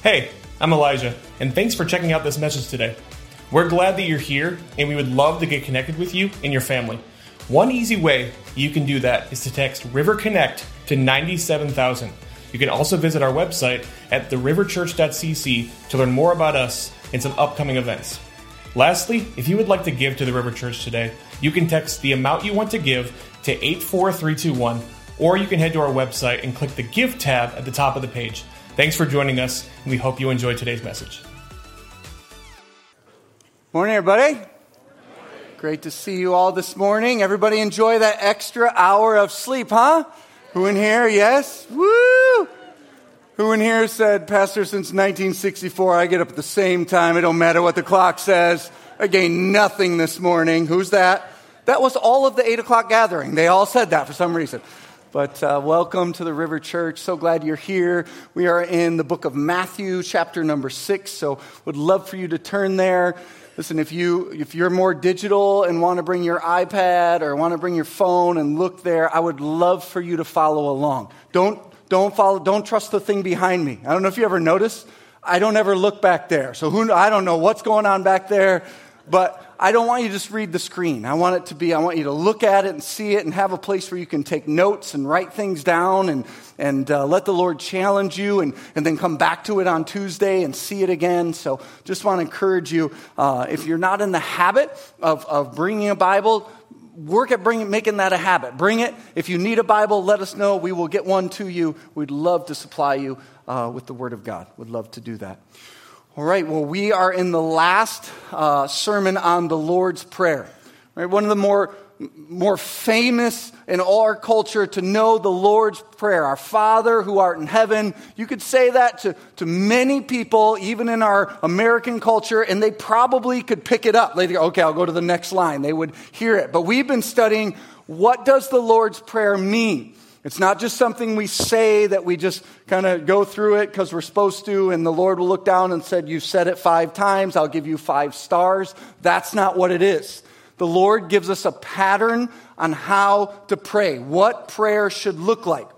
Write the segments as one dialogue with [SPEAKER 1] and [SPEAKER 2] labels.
[SPEAKER 1] Hey, I'm Elijah, and thanks for checking out this message today. We're glad that you're here, and we would love to get connected with you and your family. One easy way you can do that is to text River Connect to 97000. You can also visit our website at theriverchurch.cc to learn more about us and some upcoming events. Lastly, if you would like to give to the River Church today, you can text the amount you want to give to 84321, or you can head to our website and click the Give tab at the top of the page. Thanks for joining us, we hope you enjoyed today's message.
[SPEAKER 2] Morning, everybody. Great to see you all this morning. Everybody enjoy that extra hour of sleep, huh? Who in here? Yes? Woo! Who in here said, Pastor, since 1964, I get up at the same time. It don't matter what the clock says. I nothing this morning. Who's that? That was all of the 8 o'clock gathering. They all said that for some reason. But uh, welcome to the River Church. So glad you're here. We are in the book of Matthew, chapter number six. So would love for you to turn there. Listen, if you if you're more digital and want to bring your iPad or want to bring your phone and look there, I would love for you to follow along. Don't don't follow. Don't trust the thing behind me. I don't know if you ever noticed. I don't ever look back there. So who I don't know what's going on back there, but I don't want you to just read the screen. I want it to be, I want you to look at it and see it and have a place where you can take notes and write things down and, and uh, let the Lord challenge you and, and then come back to it on Tuesday and see it again. So just want to encourage you, uh, if you're not in the habit of, of bringing a Bible, work at bringing, making that a habit. Bring it. If you need a Bible, let us know. We will get one to you. We'd love to supply you uh, with the Word of God. Would love to do that. All right, well, we are in the last uh, sermon on the Lord's Prayer. Right, one of the more, more famous in all our culture to know the Lord's Prayer, our Father who art in heaven. You could say that to, to many people, even in our American culture, and they probably could pick it up. They'd go, okay, I'll go to the next line. They would hear it. But we've been studying what does the Lord's Prayer mean? It's not just something we say that we just kind of go through it because we're supposed to, and the Lord will look down and said, You've said it five times. I'll give you five stars." That's not what it is. The Lord gives us a pattern on how to pray, what prayer should look like,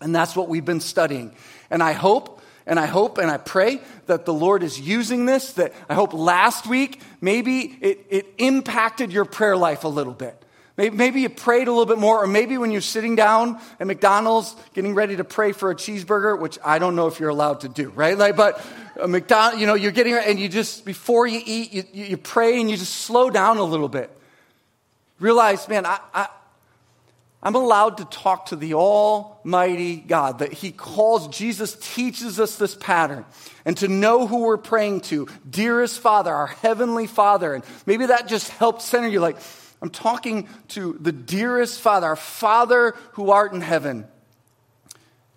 [SPEAKER 2] and that's what we've been studying. And I hope and I hope and I pray that the Lord is using this, that I hope last week maybe it, it impacted your prayer life a little bit. Maybe you prayed a little bit more, or maybe when you're sitting down at McDonald's getting ready to pray for a cheeseburger, which I don't know if you're allowed to do, right? Like, but McDonald, you know, you're getting and you just before you eat, you, you pray and you just slow down a little bit. Realize, man, I, I I'm allowed to talk to the Almighty God, that He calls, Jesus teaches us this pattern, and to know who we're praying to, dearest Father, our Heavenly Father. And maybe that just helps center you like, I'm talking to the dearest Father, our Father who art in heaven.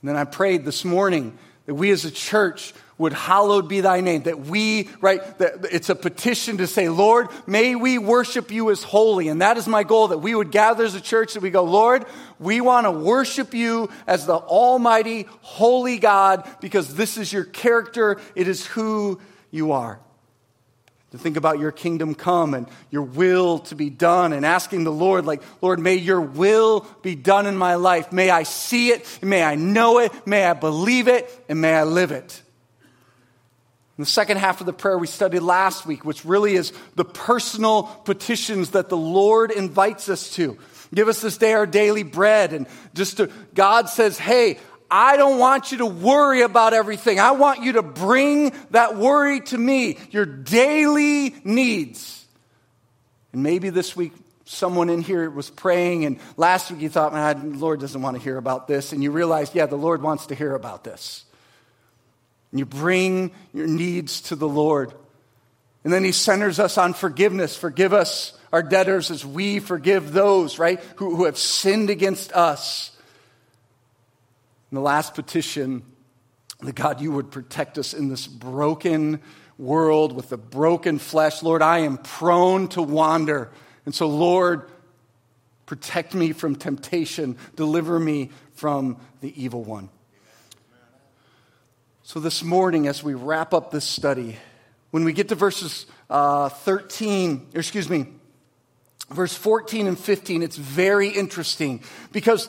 [SPEAKER 2] And then I prayed this morning that we as a church would hallowed be thy name. That we, right, that it's a petition to say, Lord, may we worship you as holy. And that is my goal, that we would gather as a church, that we go, Lord, we want to worship you as the almighty, holy God, because this is your character. It is who you are to think about your kingdom come and your will to be done and asking the Lord, like, Lord, may your will be done in my life. May I see it, may I know it, may I believe it, and may I live it. In the second half of the prayer we studied last week, which really is the personal petitions that the Lord invites us to. Give us this day our daily bread. And just to, God says, hey, I don't want you to worry about everything. I want you to bring that worry to me, your daily needs. And maybe this week someone in here was praying, and last week you thought, man, the Lord doesn't want to hear about this. And you realized, yeah, the Lord wants to hear about this. And you bring your needs to the Lord. And then He centers us on forgiveness. Forgive us, our debtors, as we forgive those, right, who, who have sinned against us. And the last petition that God, you would protect us in this broken world with the broken flesh. Lord, I am prone to wander. And so, Lord, protect me from temptation, deliver me from the evil one. So, this morning, as we wrap up this study, when we get to verses uh, 13, excuse me, verse 14 and 15, it's very interesting because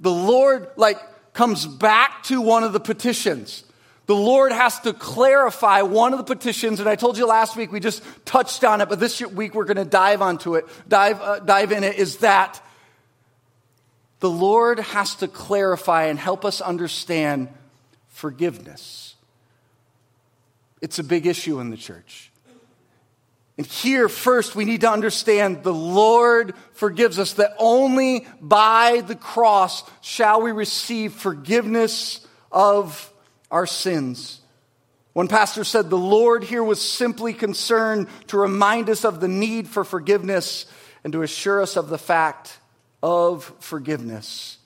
[SPEAKER 2] the Lord, like, comes back to one of the petitions. The Lord has to clarify one of the petitions, and I told you last week we just touched on it, but this week we're going to dive onto it, dive, uh, dive in it, is that the Lord has to clarify and help us understand forgiveness. It's a big issue in the church. And here, first, we need to understand the Lord forgives us, that only by the cross shall we receive forgiveness of our sins. One pastor said the Lord here was simply concerned to remind us of the need for forgiveness and to assure us of the fact of forgiveness.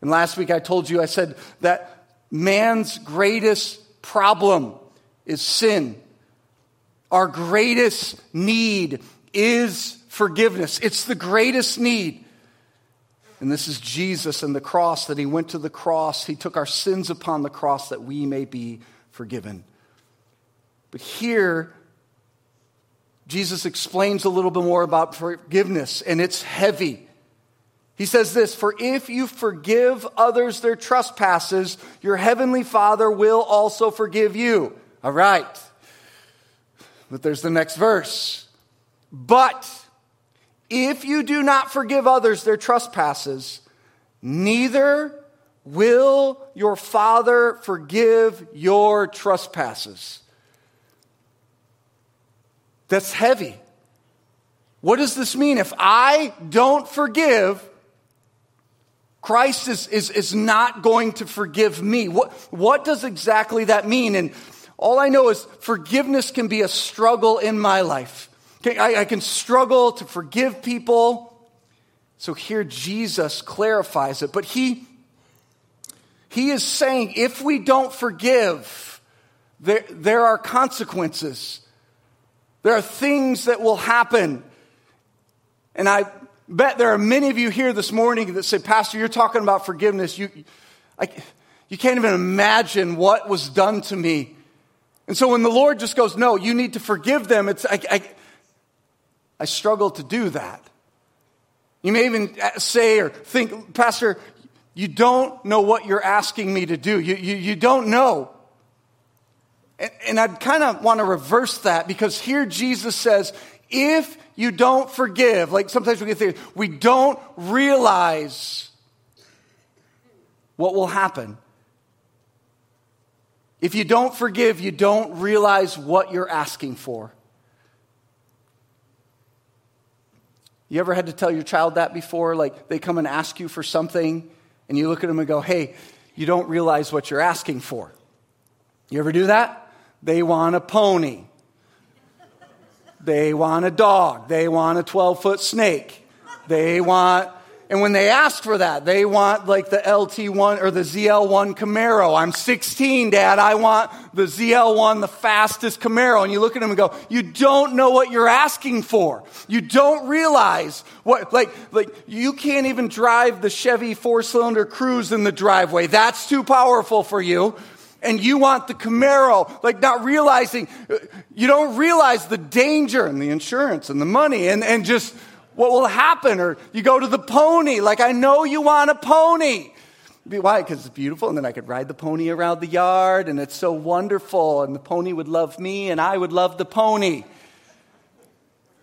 [SPEAKER 2] And last week I told you, I said that man's greatest problem is sin. Our greatest need is forgiveness. It's the greatest need. And this is Jesus and the cross that he went to the cross. He took our sins upon the cross that we may be forgiven. But here, Jesus explains a little bit more about forgiveness, and it's heavy. He says this For if you forgive others their trespasses, your heavenly Father will also forgive you. All right. But there's the next verse. But if you do not forgive others their trespasses, neither will your Father forgive your trespasses. That's heavy. What does this mean? If I don't forgive, Christ is, is, is not going to forgive me. What, what does exactly that mean? And all I know is forgiveness can be a struggle in my life. Okay, I, I can struggle to forgive people. So here Jesus clarifies it. But he, he is saying if we don't forgive, there, there are consequences. There are things that will happen. And I bet there are many of you here this morning that say, Pastor, you're talking about forgiveness. You, I, you can't even imagine what was done to me and so when the Lord just goes, no, you need to forgive them, it's, I, I, I struggle to do that. You may even say or think, Pastor, you don't know what you're asking me to do. You, you, you don't know. And, and I'd kind of want to reverse that because here Jesus says, if you don't forgive, like sometimes we get there, we don't realize what will happen. If you don't forgive, you don't realize what you're asking for. You ever had to tell your child that before? Like they come and ask you for something, and you look at them and go, hey, you don't realize what you're asking for. You ever do that? They want a pony. They want a dog. They want a 12 foot snake. They want and when they ask for that, they want like the LT1 or the ZL1 Camaro. I'm 16, Dad. I want the ZL1, the fastest Camaro. And you look at them and go, you don't know what you're asking for. You don't realize what, like, like you can't even drive the Chevy four cylinder Cruze in the driveway. That's too powerful for you and you want the Camaro, like not realizing, uh, you don't realize the danger and the insurance and the money and, and just what will happen? Or you go to the pony, like, I know you want a pony. Why? Because it's beautiful, and then I could ride the pony around the yard, and it's so wonderful, and the pony would love me, and I would love the pony.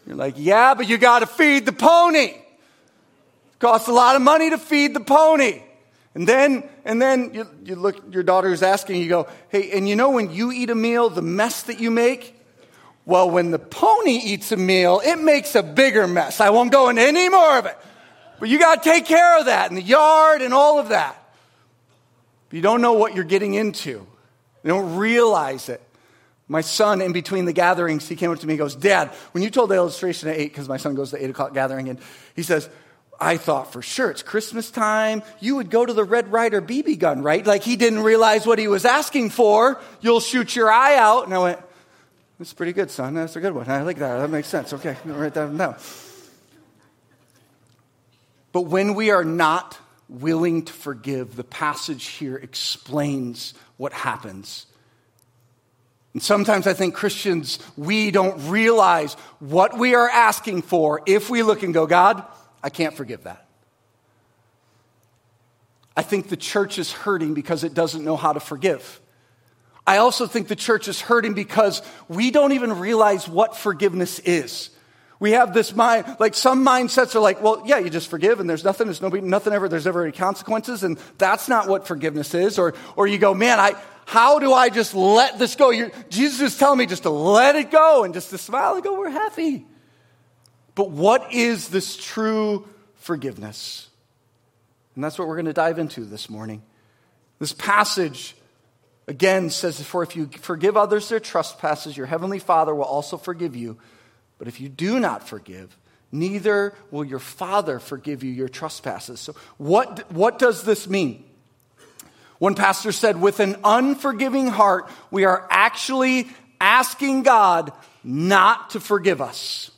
[SPEAKER 2] You're like, yeah, but you got to feed the pony. It costs a lot of money to feed the pony. And then, and then you, you look, your daughter's asking, you go, hey, and you know when you eat a meal, the mess that you make, well, when the pony eats a meal, it makes a bigger mess. I won't go into any more of it. But you got to take care of that in the yard and all of that. But you don't know what you're getting into. You don't realize it. My son, in between the gatherings, he came up to me and goes, Dad, when you told the illustration at 8, because my son goes to the 8 o'clock gathering, and he says, I thought for sure it's Christmas time. You would go to the Red Ryder BB gun, right? Like he didn't realize what he was asking for. You'll shoot your eye out. And I went, that's pretty good, son. That's a good one. I like that. That makes sense. Okay, I'll write that down. But when we are not willing to forgive, the passage here explains what happens. And sometimes I think Christians, we don't realize what we are asking for if we look and go, God, I can't forgive that. I think the church is hurting because it doesn't know how to forgive. I also think the church is hurting because we don't even realize what forgiveness is. We have this mind, like some mindsets are like, well, yeah, you just forgive and there's nothing, there's nobody, nothing ever, there's ever any consequences. And that's not what forgiveness is. Or, or you go, man, I, how do I just let this go? You're, Jesus is telling me just to let it go and just to smile and go, we're happy. But what is this true forgiveness? And that's what we're going to dive into this morning. This passage again says, For if you forgive others their trespasses, your heavenly Father will also forgive you. But if you do not forgive, neither will your Father forgive you your trespasses. So, what, what does this mean? One pastor said, With an unforgiving heart, we are actually asking God not to forgive us.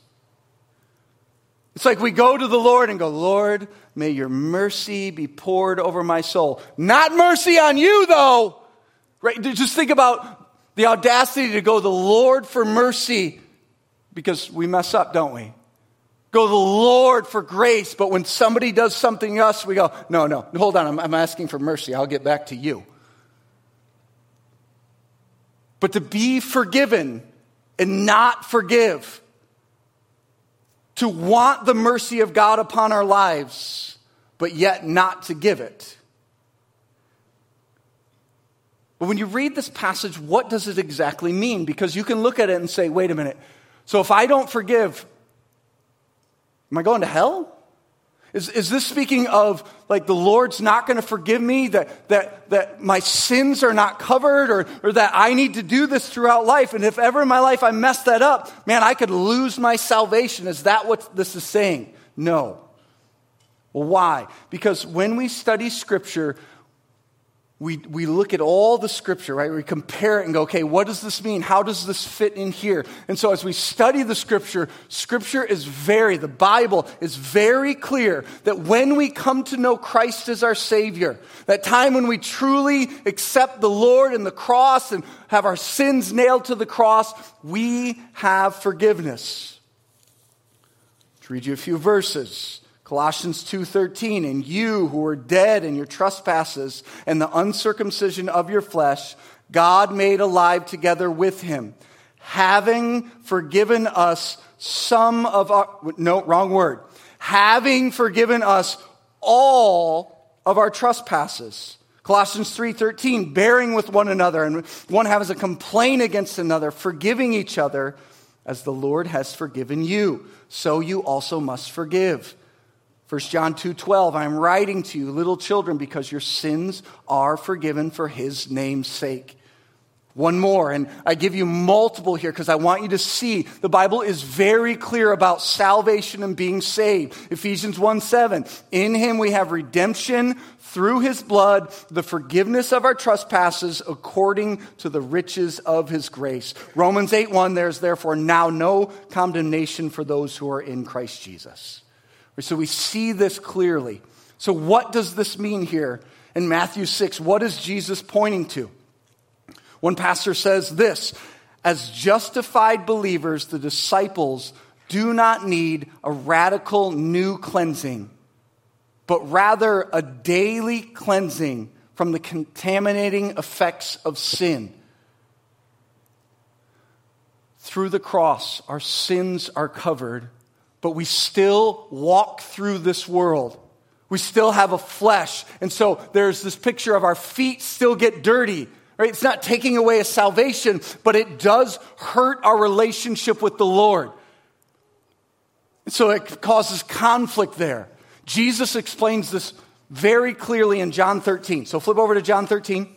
[SPEAKER 2] It's like we go to the Lord and go, Lord, may your mercy be poured over my soul. Not mercy on you, though. Right? Just think about the audacity to go to the Lord for mercy because we mess up, don't we? Go to the Lord for grace, but when somebody does something us, we go, no, no, hold on, I'm, I'm asking for mercy. I'll get back to you. But to be forgiven and not forgive, to want the mercy of God upon our lives, but yet not to give it. But when you read this passage, what does it exactly mean? Because you can look at it and say, wait a minute. So if I don't forgive, am I going to hell? Is, is this speaking of like the Lord's not going to forgive me, that, that, that my sins are not covered, or, or that I need to do this throughout life? And if ever in my life I mess that up, man, I could lose my salvation. Is that what this is saying? No. Well, why? Because when we study Scripture, we, we look at all the scripture, right? We compare it and go, okay, what does this mean? How does this fit in here? And so as we study the scripture, scripture is very, the Bible is very clear that when we come to know Christ as our Savior, that time when we truly accept the Lord and the cross and have our sins nailed to the cross, we have forgiveness. Let's read you a few verses. Colossians 2:13 and you who were dead in your trespasses and the uncircumcision of your flesh God made alive together with him having forgiven us some of our no wrong word. Having forgiven us all of our trespasses. Colossians 3:13 bearing with one another and one has a complaint against another forgiving each other as the Lord has forgiven you. So you also must forgive 1 John 2:12 I'm writing to you little children because your sins are forgiven for his name's sake. One more, and I give you multiple here because I want you to see the Bible is very clear about salvation and being saved. Ephesians 1 7. In him we have redemption through his blood, the forgiveness of our trespasses according to the riches of his grace. Romans 8 1. There's therefore now no condemnation for those who are in Christ Jesus. So we see this clearly. So, what does this mean here in Matthew 6? What is Jesus pointing to? One pastor says this As justified believers, the disciples do not need a radical new cleansing, but rather a daily cleansing from the contaminating effects of sin. Through the cross, our sins are covered but we still walk through this world. We still have a flesh. And so there's this picture of our feet still get dirty. Right? It's not taking away a salvation, but it does hurt our relationship with the Lord. And so it causes conflict there. Jesus explains this very clearly in John 13. So flip over to John 13.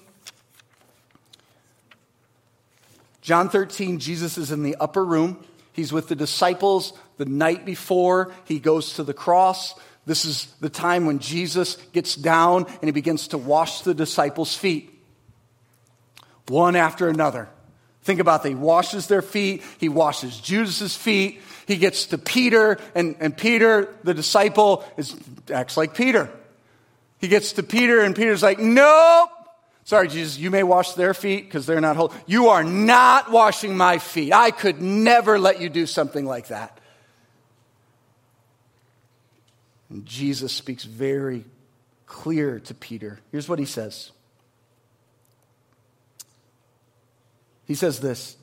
[SPEAKER 2] John 13, Jesus is in the upper room. He's with the disciples the night before he goes to the cross. This is the time when Jesus gets down and he begins to wash the disciples' feet, one after another. Think about that. He washes their feet, he washes Judas's feet, he gets to Peter, and, and Peter, the disciple, is, acts like Peter. He gets to Peter, and Peter's like, Nope, Sorry, Jesus, you may wash their feet because they're not holy. You are not washing my feet. I could never let you do something like that. And Jesus speaks very clear to Peter. Here's what he says He says this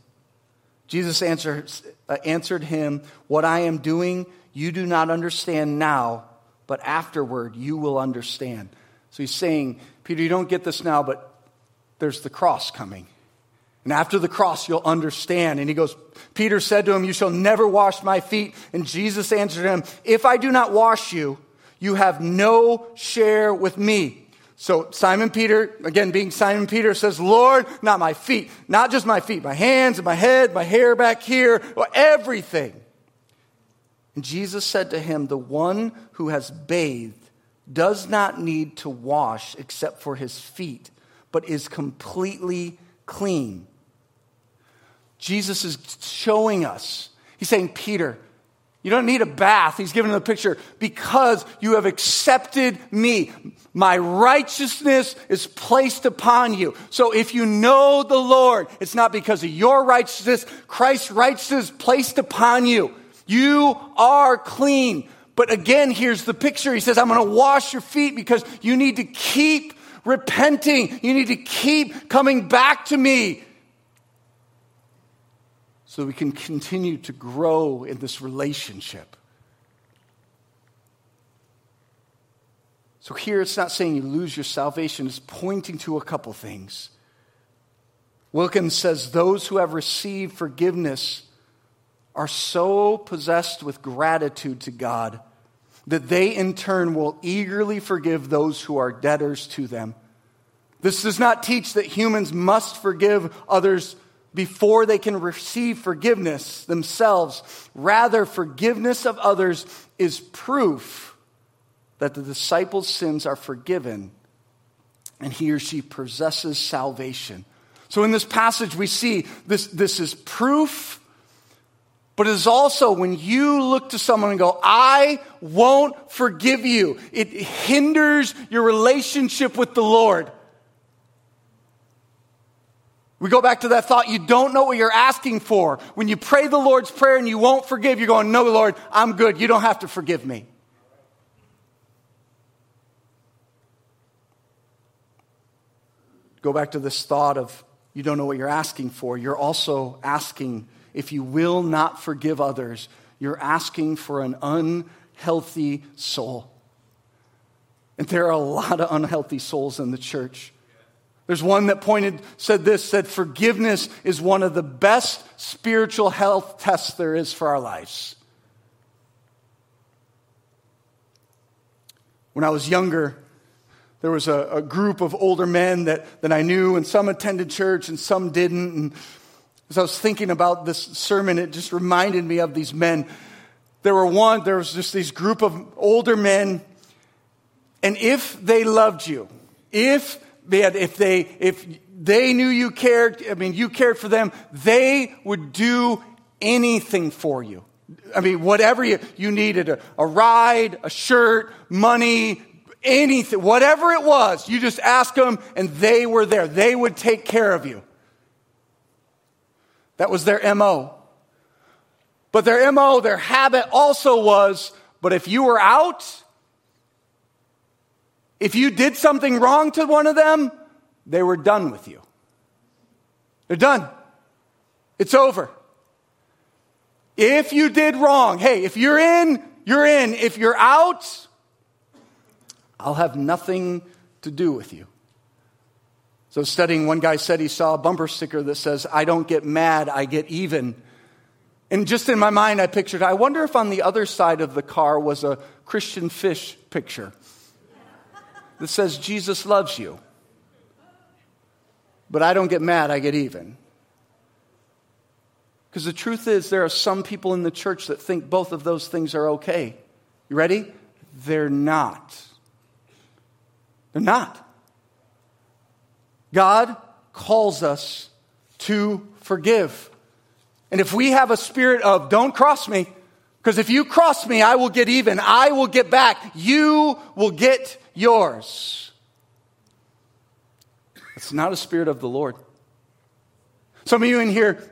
[SPEAKER 2] Jesus uh, answered him, What I am doing, you do not understand now, but afterward you will understand. So he's saying, Peter, you don't get this now, but there's the cross coming. And after the cross, you'll understand. And he goes, Peter said to him, You shall never wash my feet. And Jesus answered him, If I do not wash you, you have no share with me. So Simon Peter, again being Simon Peter, says, Lord, not my feet, not just my feet, my hands and my head, my hair back here, everything. And Jesus said to him, The one who has bathed does not need to wash except for his feet, but is completely clean. Jesus is showing us. He's saying, Peter, you don't need a bath. He's giving the picture because you have accepted me. My righteousness is placed upon you. So if you know the Lord, it's not because of your righteousness. Christ's righteousness placed upon you. You are clean. But again, here's the picture. He says, I'm going to wash your feet because you need to keep repenting. You need to keep coming back to me so we can continue to grow in this relationship. So here it's not saying you lose your salvation, it's pointing to a couple things. Wilkins says those who have received forgiveness are so possessed with gratitude to God that they in turn will eagerly forgive those who are debtors to them. This does not teach that humans must forgive others before they can receive forgiveness themselves. Rather, forgiveness of others is proof that the disciple's sins are forgiven and he or she possesses salvation. So in this passage, we see this, this is proof, but it is also when you look to someone and go, I won't forgive you, it hinders your relationship with the Lord. We go back to that thought you don't know what you're asking for. When you pray the Lord's Prayer and you won't forgive, you're going, No, Lord, I'm good. You don't have to forgive me. Go back to this thought of you don't know what you're asking for. You're also asking, if you will not forgive others, you're asking for an unhealthy soul. And there are a lot of unhealthy souls in the church. There's one that pointed, said this, said forgiveness is one of the best spiritual health tests there is for our lives. When I was younger, there was a, a, group of older men that, that I knew, and some attended church and some didn't. And as I was thinking about this sermon, it just reminded me of these men. There were one, there was just these group of older men, and if they loved you, if man, if they, if they knew you cared, I mean, you cared for them, they would do anything for you. I mean, whatever you, you needed, a, a ride, a shirt, money, anything, whatever it was, you just ask them and they were there. They would take care of you. That was their MO. But their MO, their habit also was, but if you were out, if you did something wrong to one of them, they were done with you. They're done. It's over. If you did wrong, hey, if you're in, you're in. If you're out, I'll have nothing to do with you. So, studying, one guy said he saw a bumper sticker that says, I don't get mad, I get even. And just in my mind, I pictured, I wonder if on the other side of the car was a Christian fish picture that says Jesus loves you. But I don't get mad, I get even. Because the truth is, there are some people in the church that think both of those things are okay. You ready? They're not. They're not. God calls us to forgive. And if we have a spirit of, don't cross me, because if you cross me, I will get even. I will get back. You will get yours. It's not a spirit of the Lord. Some of you in here,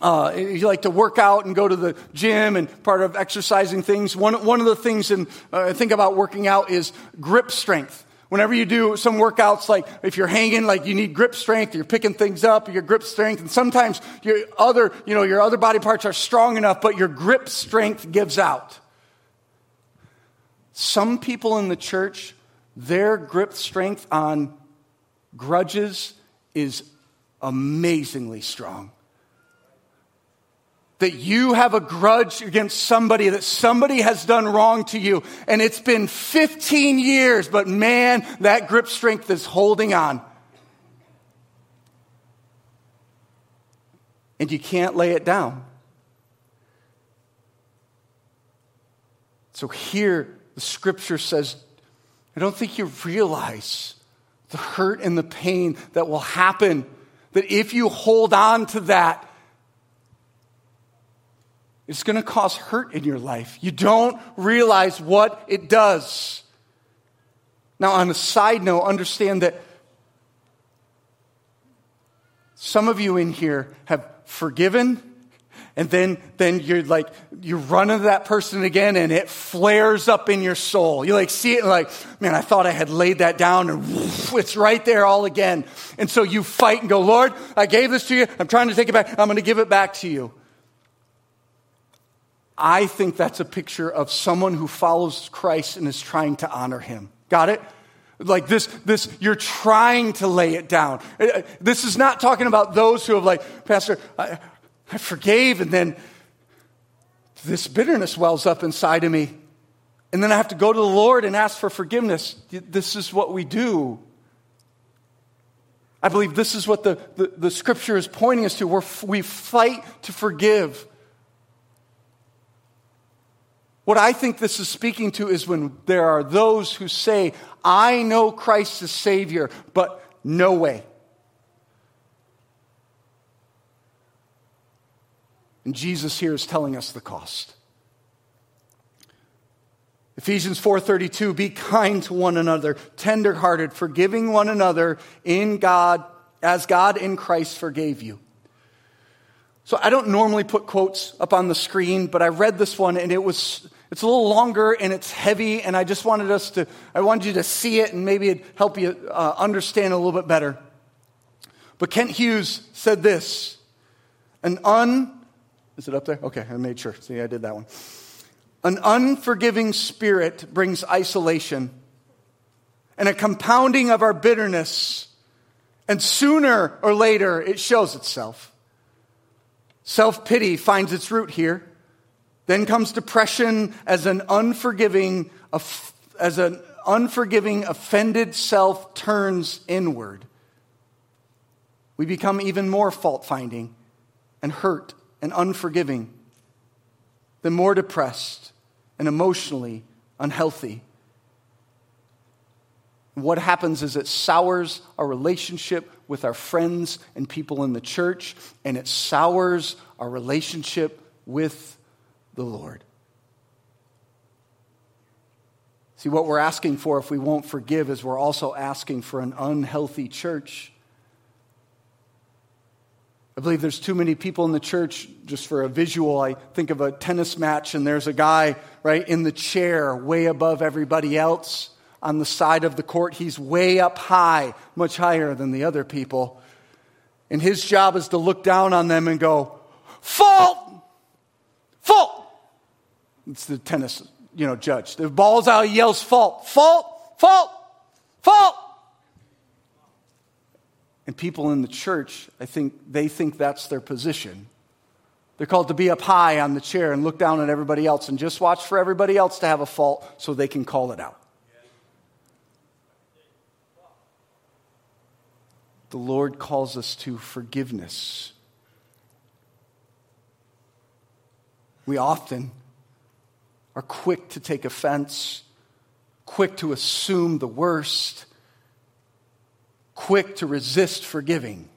[SPEAKER 2] uh, you like to work out and go to the gym and part of exercising things. One, one of the things in, uh, think about working out is grip strength. Whenever you do some workouts, like if you're hanging, like you need grip strength, you're picking things up, your grip strength, and sometimes your other, you know, your other body parts are strong enough, but your grip strength gives out. Some people in the church, their grip strength on grudges is amazingly strong that you have a grudge against somebody, that somebody has done wrong to you, and it's been 15 years, but man, that grip strength is holding on. And you can't lay it down. So here, the scripture says, I don't think you realize the hurt and the pain that will happen. That if you hold on to that, it's going to cause hurt in your life. You don't realize what it does. Now, on a side note, understand that some of you in here have forgiven, and then, then you're like, you run into that person again, and it flares up in your soul. You like see it, and like, man, I thought I had laid that down, and whoosh, it's right there all again. And so you fight and go, Lord, I gave this to you. I'm trying to take it back. I'm going to give it back to you. I think that's a picture of someone who follows Christ and is trying to honor him. Got it? Like this, this, you're trying to lay it down. Uh, uh, this is not talking about those who have like, Pastor, I, I forgave and then this bitterness wells up inside of me. And then I have to go to the Lord and ask for forgiveness. This is what we do. I believe this is what the, the, the scripture is pointing us to. We're, we fight to forgive. What I think this is speaking to is when there are those who say, I know Christ is Savior, but no way. And Jesus here is telling us the cost. Ephesians 4:32 be kind to one another tenderhearted forgiving one another in God as God in Christ forgave you. So I don't normally put quotes up on the screen, but I read this one and it was it's a little longer and it's heavy, and I just wanted us to, I wanted you to see it and maybe it'd help you uh, understand a little bit better. But Kent Hughes said this an un, is it up there? Okay, I made sure. See, I did that one. An unforgiving spirit brings isolation and a compounding of our bitterness, and sooner or later it shows itself. Self pity finds its root here. Then comes depression as an unforgiving, as an unforgiving, offended self turns inward. We become even more fault finding and hurt and unforgiving, then more depressed and emotionally unhealthy. What happens is it sours our relationship with our friends and people in the church, and it sours our relationship with the Lord. See, what we're asking for if we won't forgive is we're also asking for an unhealthy church. I believe there's too many people in the church, just for a visual. I think of a tennis match, and there's a guy, right, in the chair, way above everybody else on the side of the court. He's way up high, much higher than the other people. And his job is to look down on them and go, Fault! Fault! It's the tennis, you know, judge. The ball's out, he yells, fault, fault, fault, fault. And people in the church, I think they think that's their position. They're called to be up high on the chair and look down at everybody else and just watch for everybody else to have a fault so they can call it out. The Lord calls us to forgiveness. We often are quick to take offense, quick to assume the worst, quick to resist forgiving.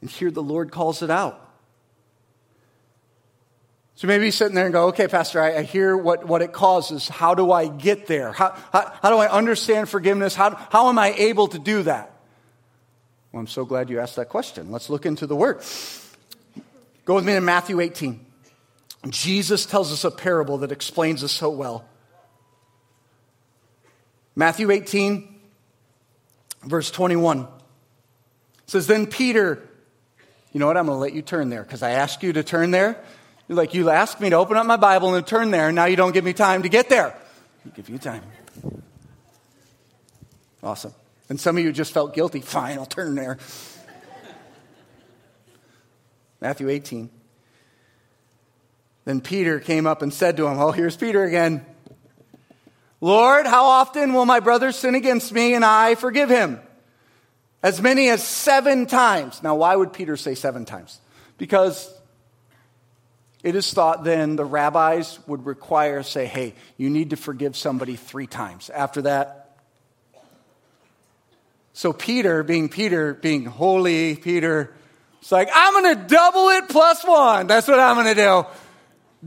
[SPEAKER 2] And here the Lord calls it out. So maybe you're sitting there and go, okay, Pastor, I, I hear what, what it causes. How do I get there? How, how, how do I understand forgiveness? How, how am I able to do that? Well, I'm so glad you asked that question. Let's look into the Word. Go with me to Matthew 18. Jesus tells us a parable that explains this so well. Matthew 18, verse 21 says, Then Peter, you know what? I'm going to let you turn there because I asked you to turn there. You're like, you asked me to open up my Bible and turn there, and now you don't give me time to get there. I give you time. Awesome. And some of you just felt guilty. Fine, I'll turn there. Matthew 18. Then Peter came up and said to him, Oh, here's Peter again. Lord, how often will my brother sin against me and I forgive him? As many as seven times. Now, why would Peter say seven times? Because it is thought then the rabbis would require, say, hey, you need to forgive somebody three times. After that, so Peter, being Peter, being holy Peter, it's like, I'm going to double it plus one. That's what I'm going to do.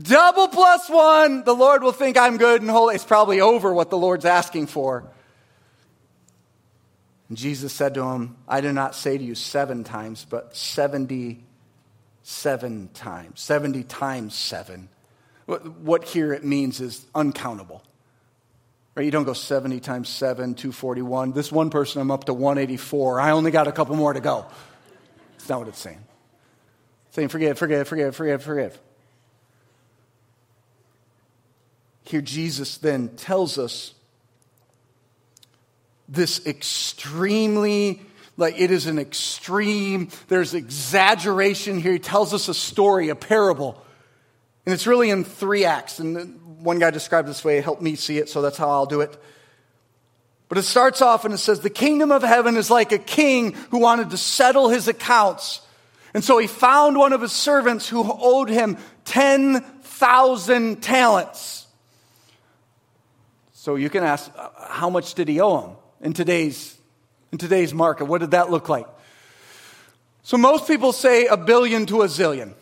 [SPEAKER 2] Double plus one. The Lord will think I'm good and holy. It's probably over what the Lord's asking for. And Jesus said to him, I do not say to you seven times, but 77 times. 70 times seven. What here it means is uncountable. Right? You don't go 70 times 7, 241. This one person, I'm up to 184. I only got a couple more to go. That's not what it's saying. It's saying forgive, forgive, forgive, forgive, forgive. Here, Jesus then tells us this extremely, like it is an extreme, there's exaggeration here. He tells us a story, a parable. And it's really in three acts. And one guy described this way, helped me see it, so that's how I'll do it. But it starts off and it says, The kingdom of heaven is like a king who wanted to settle his accounts. And so he found one of his servants who owed him 10,000 talents. So you can ask, uh, how much did he owe him in today's, in today's market? What did that look like? So most people say a billion to a zillion.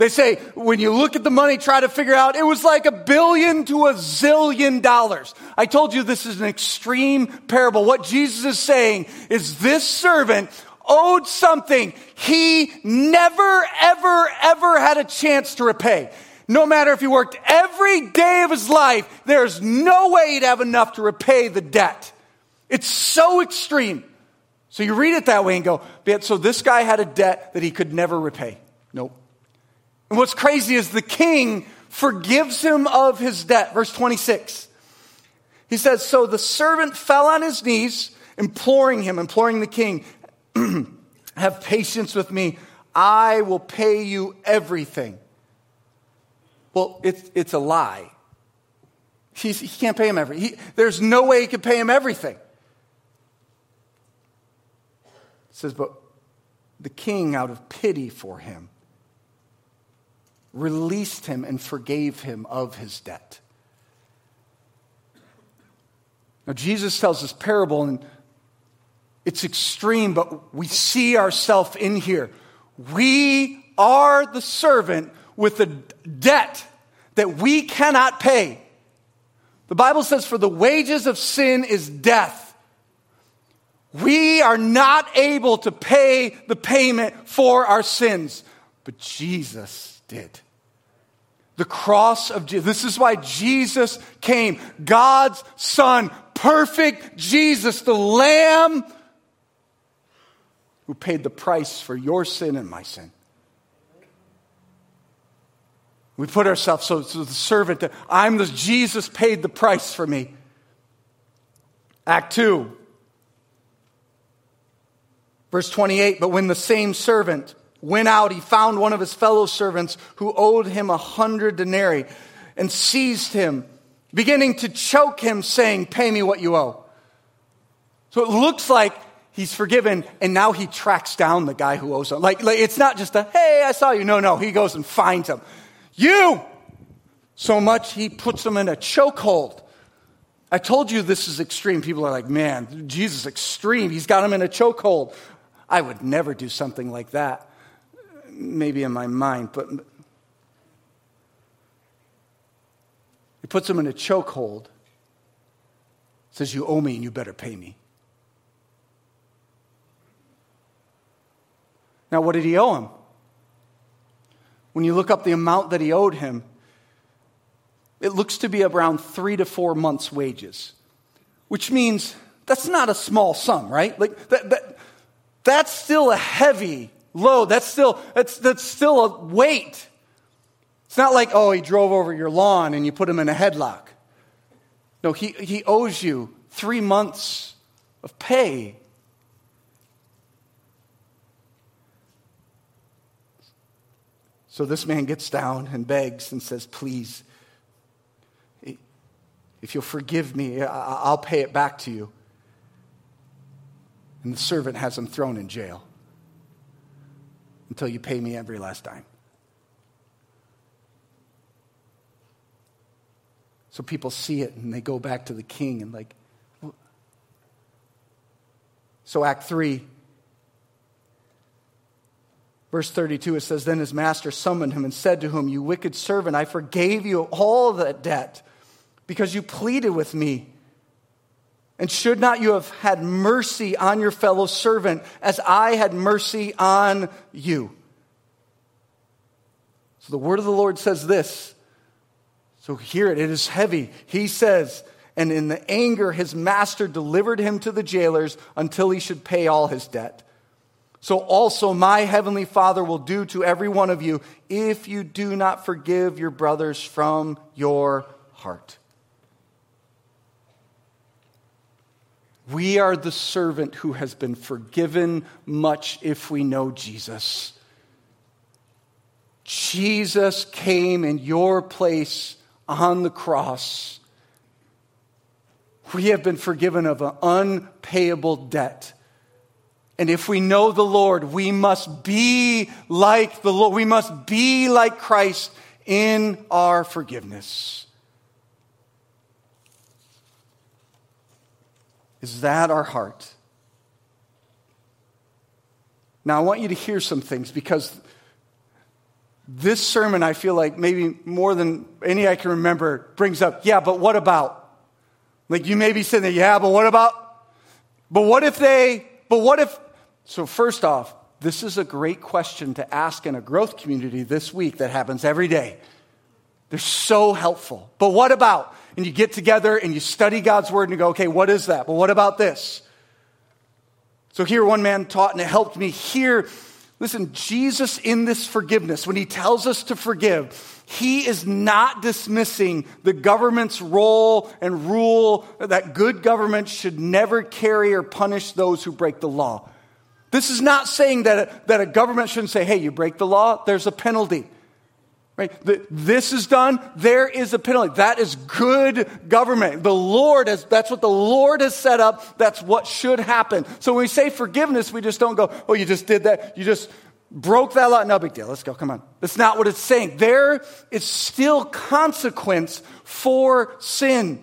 [SPEAKER 2] They say, when you look at the money, try to figure out, it was like a billion to a zillion dollars. I told you this is an extreme parable. What Jesus is saying is this servant owed something he never, ever, ever had a chance to repay no matter if he worked every day of his life, there's no way he'd have enough to repay the debt. It's so extreme. So you read it that way and go, so this guy had a debt that he could never repay. Nope. And what's crazy is the king forgives him of his debt. Verse 26. He says, So the servant fell on his knees, imploring him, imploring the king, Have patience with me. I will pay you everything. Well, it's, it's a lie. He's, he can't pay him everything. there's no way he could pay him everything. It says, but the king, out of pity for him, released him and forgave him of his debt. Now, Jesus tells this parable, and it's extreme, but we see ourselves in here. We are the servant with a debt that we cannot pay. The Bible says, For the wages of sin is death. We are not able to pay the payment for our sins, but Jesus did. The cross of Jesus. This is why Jesus came. God's Son, perfect Jesus, the Lamb who paid the price for your sin and my sin. We put ourselves so, so the servant that I'm the Jesus paid the price for me. Act 2. Verse 28, but when the same servant went out, he found one of his fellow servants who owed him a hundred denarii and seized him, beginning to choke him, saying, Pay me what you owe. So it looks like he's forgiven, and now he tracks down the guy who owes him. Like, like it's not just a, hey, I saw you. No, no, he goes and finds him. You! So much he puts him in a chokehold. I told you this is extreme. People are like, man, Jesus extreme. He's got him in a chokehold. I would never do something like that. Maybe in my mind, but he puts him in a chokehold. Says, You owe me and you better pay me. Now, what did he owe him? When you look up the amount that he owed him, it looks to be around three to four months' wages. which means that's not a small sum, right? Like that, that that's still a heavy load. That's still that's that's still a weight. It's not like, oh, he drove over your lawn and you put him in a headlock. No, he, he owes you three months of pay. So this man gets down and begs and says, Please, if you'll forgive me, I'll pay it back to you. And the servant has him thrown in jail until you pay me every last dime. So people see it and they go back to the king and, like, so, Act 3, verse 32, it says, Then his master summoned him and said to him, You wicked servant, I forgave you all that debt because you pleaded with me. And should not you have had mercy on your fellow servant as I had mercy on you? So the word of the Lord says this. So hear it, it is heavy. He says, and in the anger, his master delivered him to the jailers until he should pay all his debt. So also my heavenly Father will do to every one of you if you do not forgive your brothers from your heart. We are the servant who has been forgiven much if we know Jesus. Jesus came in your place on the cross. We have been forgiven of an unpayable debt. And if we know the Lord, we must be like the Lord. We must be like Christ in our forgiveness. Is that our heart? Now, I want you to hear some things because this sermon, I feel like maybe more than any I can remember, brings up, yeah, but what about? Like you may be sitting there, yeah, but what about? But what if they, but what if? So, first off, this is a great question to ask in a growth community this week that happens every day. They're so helpful. But what about? And you get together and you study God's word and you go, okay, what is that? But what about this? So here one man taught and it helped me hear. Listen, Jesus in this forgiveness, when he tells us to forgive, he is not dismissing the government's role and rule that good government should never carry or punish those who break the law. This is not saying that a, that a government shouldn't say, hey, you break the law, there's a penalty. Right? This is done, there is a penalty. That is good government. The Lord has, that's what the Lord has set up. That's what should happen. So when we say forgiveness, we just don't go, oh, you just did that. You just broke that law. No big deal. Let's go. Come on. That's not what it's saying. There is still consequence for sin.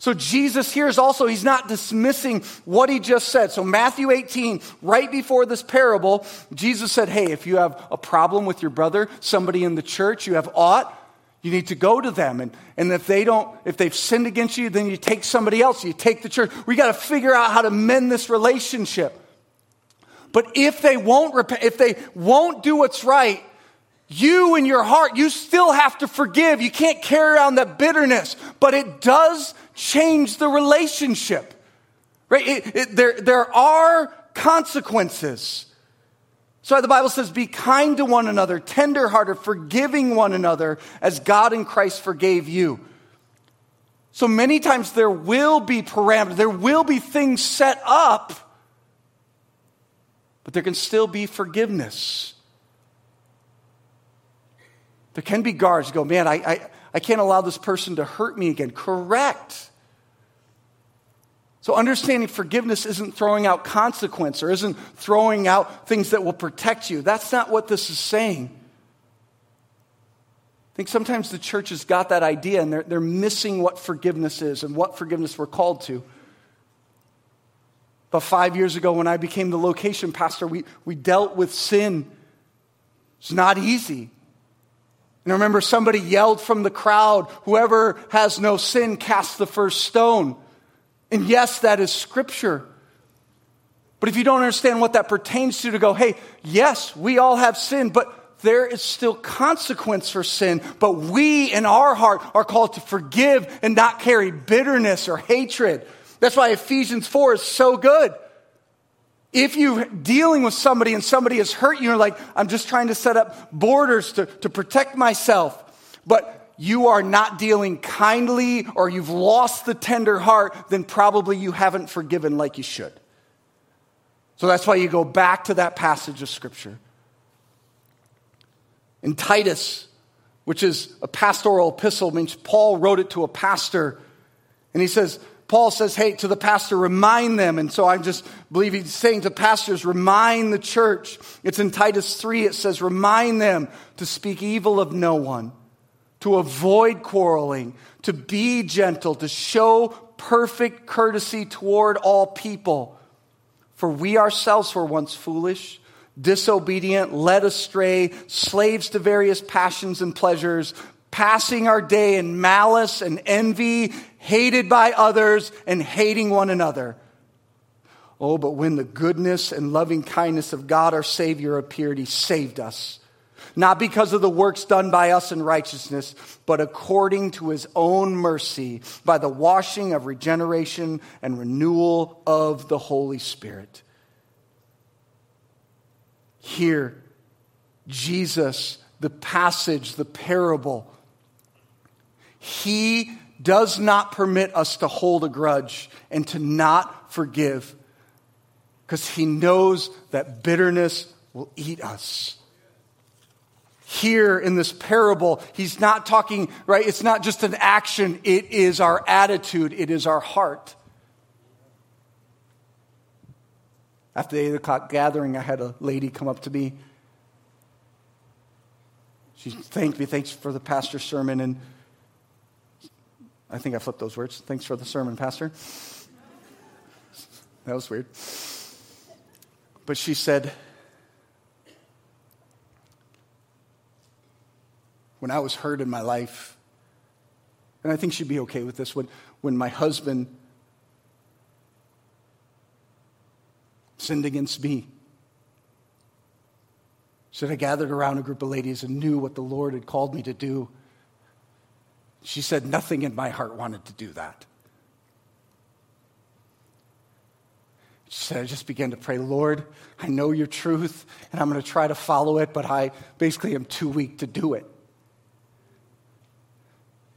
[SPEAKER 2] So Jesus here is also, he's not dismissing what he just said. So Matthew 18, right before this parable, Jesus said, Hey, if you have a problem with your brother, somebody in the church, you have aught, you need to go to them. And, and if they don't, if they've sinned against you, then you take somebody else. You take the church. We got to figure out how to mend this relationship. But if they won't repent, if they won't do what's right, you in your heart, you still have to forgive. You can't carry around that bitterness, but it does change the relationship. Right? It, it, there, there are consequences. So the Bible says, be kind to one another, tenderhearted, forgiving one another as God in Christ forgave you. So many times there will be parameters, there will be things set up, but there can still be forgiveness. There can be guards go, man, I, I, I can't allow this person to hurt me again. Correct. So, understanding forgiveness isn't throwing out consequence or isn't throwing out things that will protect you. That's not what this is saying. I think sometimes the church has got that idea and they're, they're missing what forgiveness is and what forgiveness we're called to. But five years ago, when I became the location pastor, we, we dealt with sin. It's not easy. And remember somebody yelled from the crowd, Whoever has no sin, cast the first stone. And yes, that is scripture. But if you don't understand what that pertains to, to go, hey, yes, we all have sin, but there is still consequence for sin. But we in our heart are called to forgive and not carry bitterness or hatred. That's why Ephesians 4 is so good. If you're dealing with somebody and somebody has hurt you, you're like, I'm just trying to set up borders to, to protect myself. But you are not dealing kindly or you've lost the tender heart, then probably you haven't forgiven like you should. So that's why you go back to that passage of Scripture. In Titus, which is a pastoral epistle, means Paul wrote it to a pastor. And he says, Paul says, hey, to the pastor, remind them. And so I just believe he's saying to pastors, remind the church. It's in Titus 3, it says, remind them to speak evil of no one, to avoid quarreling, to be gentle, to show perfect courtesy toward all people. For we ourselves were once foolish, disobedient, led astray, slaves to various passions and pleasures passing our day in malice and envy, hated by others, and hating one another. Oh, but when the goodness and loving kindness of God our Savior appeared, He saved us. Not because of the works done by us in righteousness, but according to His own mercy, by the washing of regeneration and renewal of the Holy Spirit. Here, Jesus, the passage, the parable, he does not permit us to hold a grudge and to not forgive because he knows that bitterness will eat us. Here in this parable, he's not talking, right? It's not just an action, it is our attitude, it is our heart. After the 8 o'clock gathering, I had a lady come up to me. She thanked me, thanks for the pastor's sermon. And I think I flipped those words. Thanks for the sermon, Pastor. That was weird. But she said, when I was hurt in my life, and I think she'd be okay with this, when, when my husband sinned against me, said I gathered around a group of ladies and knew what the Lord had called me to do. She said, Nothing in my heart wanted to do that. She said, I just began to pray, Lord, I know your truth, and I'm going to try to follow it, but I basically am too weak to do it.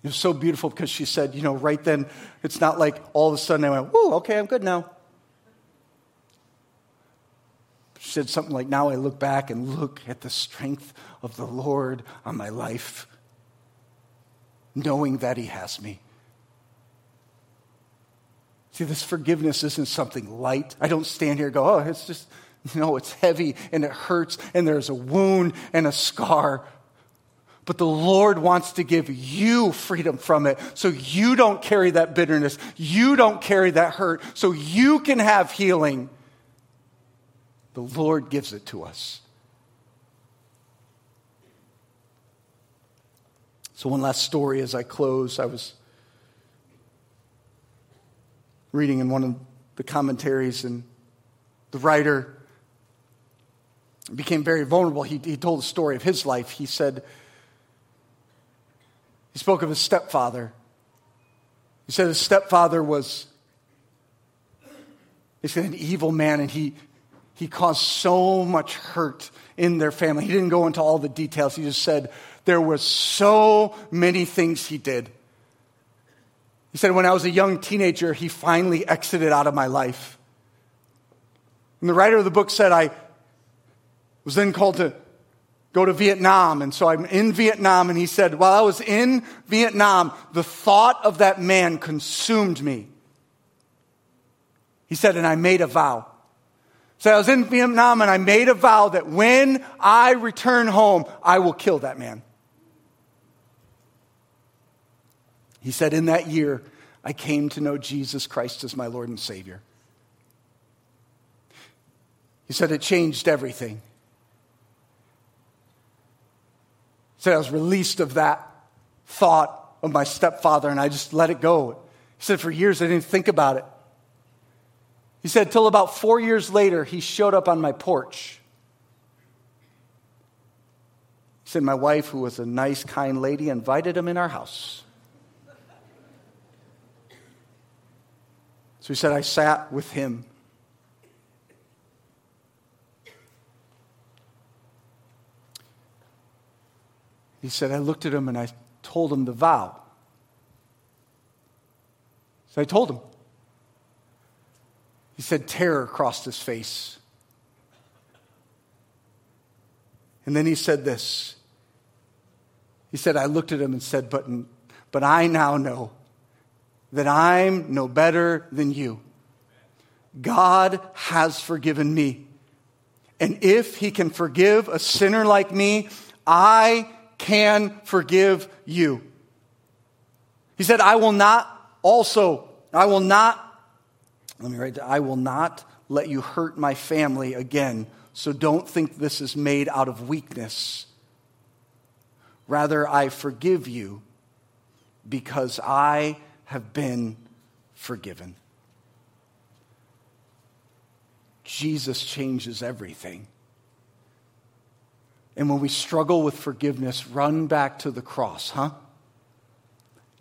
[SPEAKER 2] It was so beautiful because she said, you know, right then, it's not like all of a sudden I went, whoo, okay, I'm good now. She said something like, now I look back and look at the strength of the Lord on my life knowing that He has me. See, this forgiveness isn't something light. I don't stand here and go, oh, it's just, no, it's heavy and it hurts and there's a wound and a scar. But the Lord wants to give you freedom from it so you don't carry that bitterness. You don't carry that hurt so you can have healing. The Lord gives it to us. So, one last story as I close. I was reading in one of the commentaries, and the writer became very vulnerable. He, he told a story of his life. He said, he spoke of his stepfather. He said his stepfather was he said an evil man, and he, he caused so much hurt in their family. He didn't go into all the details. He just said there were so many things he did. He said, when I was a young teenager, he finally exited out of my life. And the writer of the book said, I was then called to go to Vietnam. And so I'm in Vietnam. And he said, while I was in Vietnam, the thought of that man consumed me. He said, and I made a vow. So I was in Vietnam and I made a vow that when I return home, I will kill that man. He said, In that year, I came to know Jesus Christ as my Lord and Savior. He said, It changed everything. He said, I was released of that thought of my stepfather and I just let it go. He said, For years, I didn't think about it. He said, till about four years later, he showed up on my porch. He said, My wife, who was a nice, kind lady, invited him in our house. He said, I sat with him. He said, I looked at him and I told him the vow. So I told him. He said, terror crossed his face. And then he said this. He said, I looked at him and said, But, but I now know that I'm no better than you. God has forgiven me. And if he can forgive a sinner like me, I can forgive you. He said, I will not also, I will not, let me write that, I will not let you hurt my family again. So don't think this is made out of weakness. Rather, I forgive you because I have been forgiven. Jesus changes everything. And when we struggle with forgiveness, run back to the cross, huh?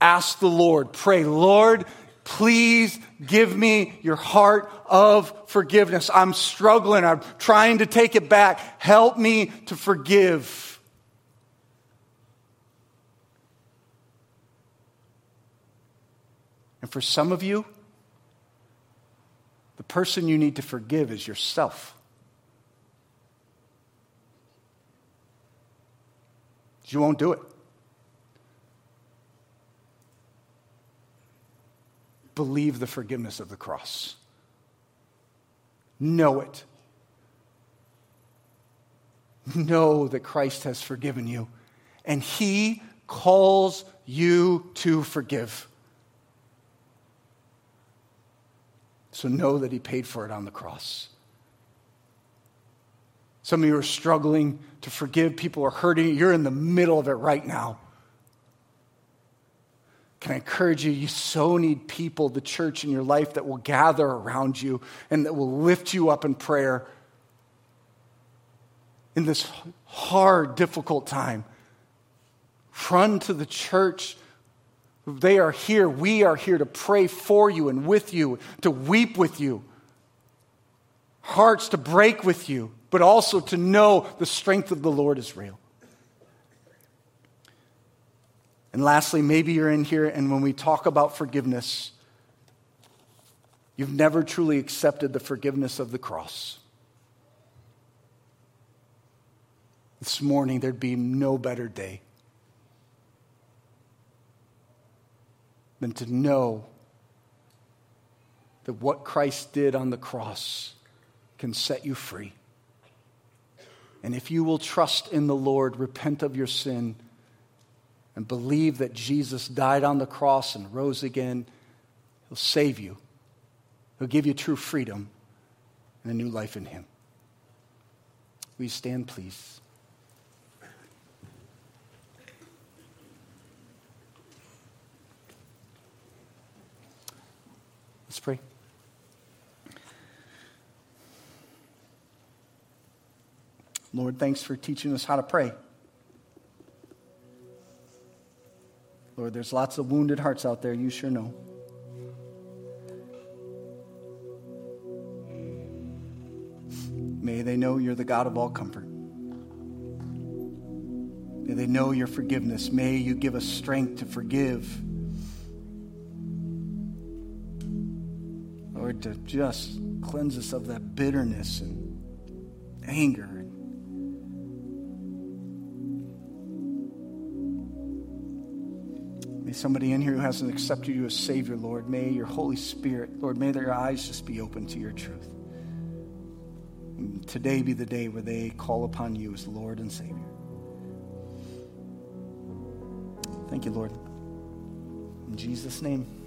[SPEAKER 2] Ask the Lord, pray, Lord, please give me your heart of forgiveness. I'm struggling. I'm trying to take it back. Help me to forgive. And for some of you, the person you need to forgive is yourself. You won't do it. Believe the forgiveness of the cross. Know it. Know that Christ has forgiven you, and He calls you to forgive. So know that He paid for it on the cross. Some of you are struggling to forgive. People are hurting. You're in the middle of it right now. Can I encourage you? You so need people, the church in your life, that will gather around you and that will lift you up in prayer in this hard, difficult time. Run to the church. They are here. We are here to pray for you and with you, to weep with you, hearts to break with you, but also to know the strength of the Lord is real. And lastly, maybe you're in here and when we talk about forgiveness, you've never truly accepted the forgiveness of the cross. This morning, there'd be no better day than to know that what Christ did on the cross can set you free. And if you will trust in the Lord, repent of your sin, and believe that Jesus died on the cross and rose again, He'll save you. He'll give you true freedom and a new life in Him. Will you stand, please? Let's pray. Lord, thanks for teaching us how to pray. Lord, there's lots of wounded hearts out there, you sure know. May they know you're the God of all comfort. May they know your forgiveness. May you give us strength to forgive. To just cleanse us of that bitterness and anger May somebody in here who hasn't accepted you as Savior, Lord, may your Holy Spirit, Lord, may their eyes just be open to your truth. And today be the day where they call upon you as Lord and Savior. Thank you, Lord. In Jesus' name.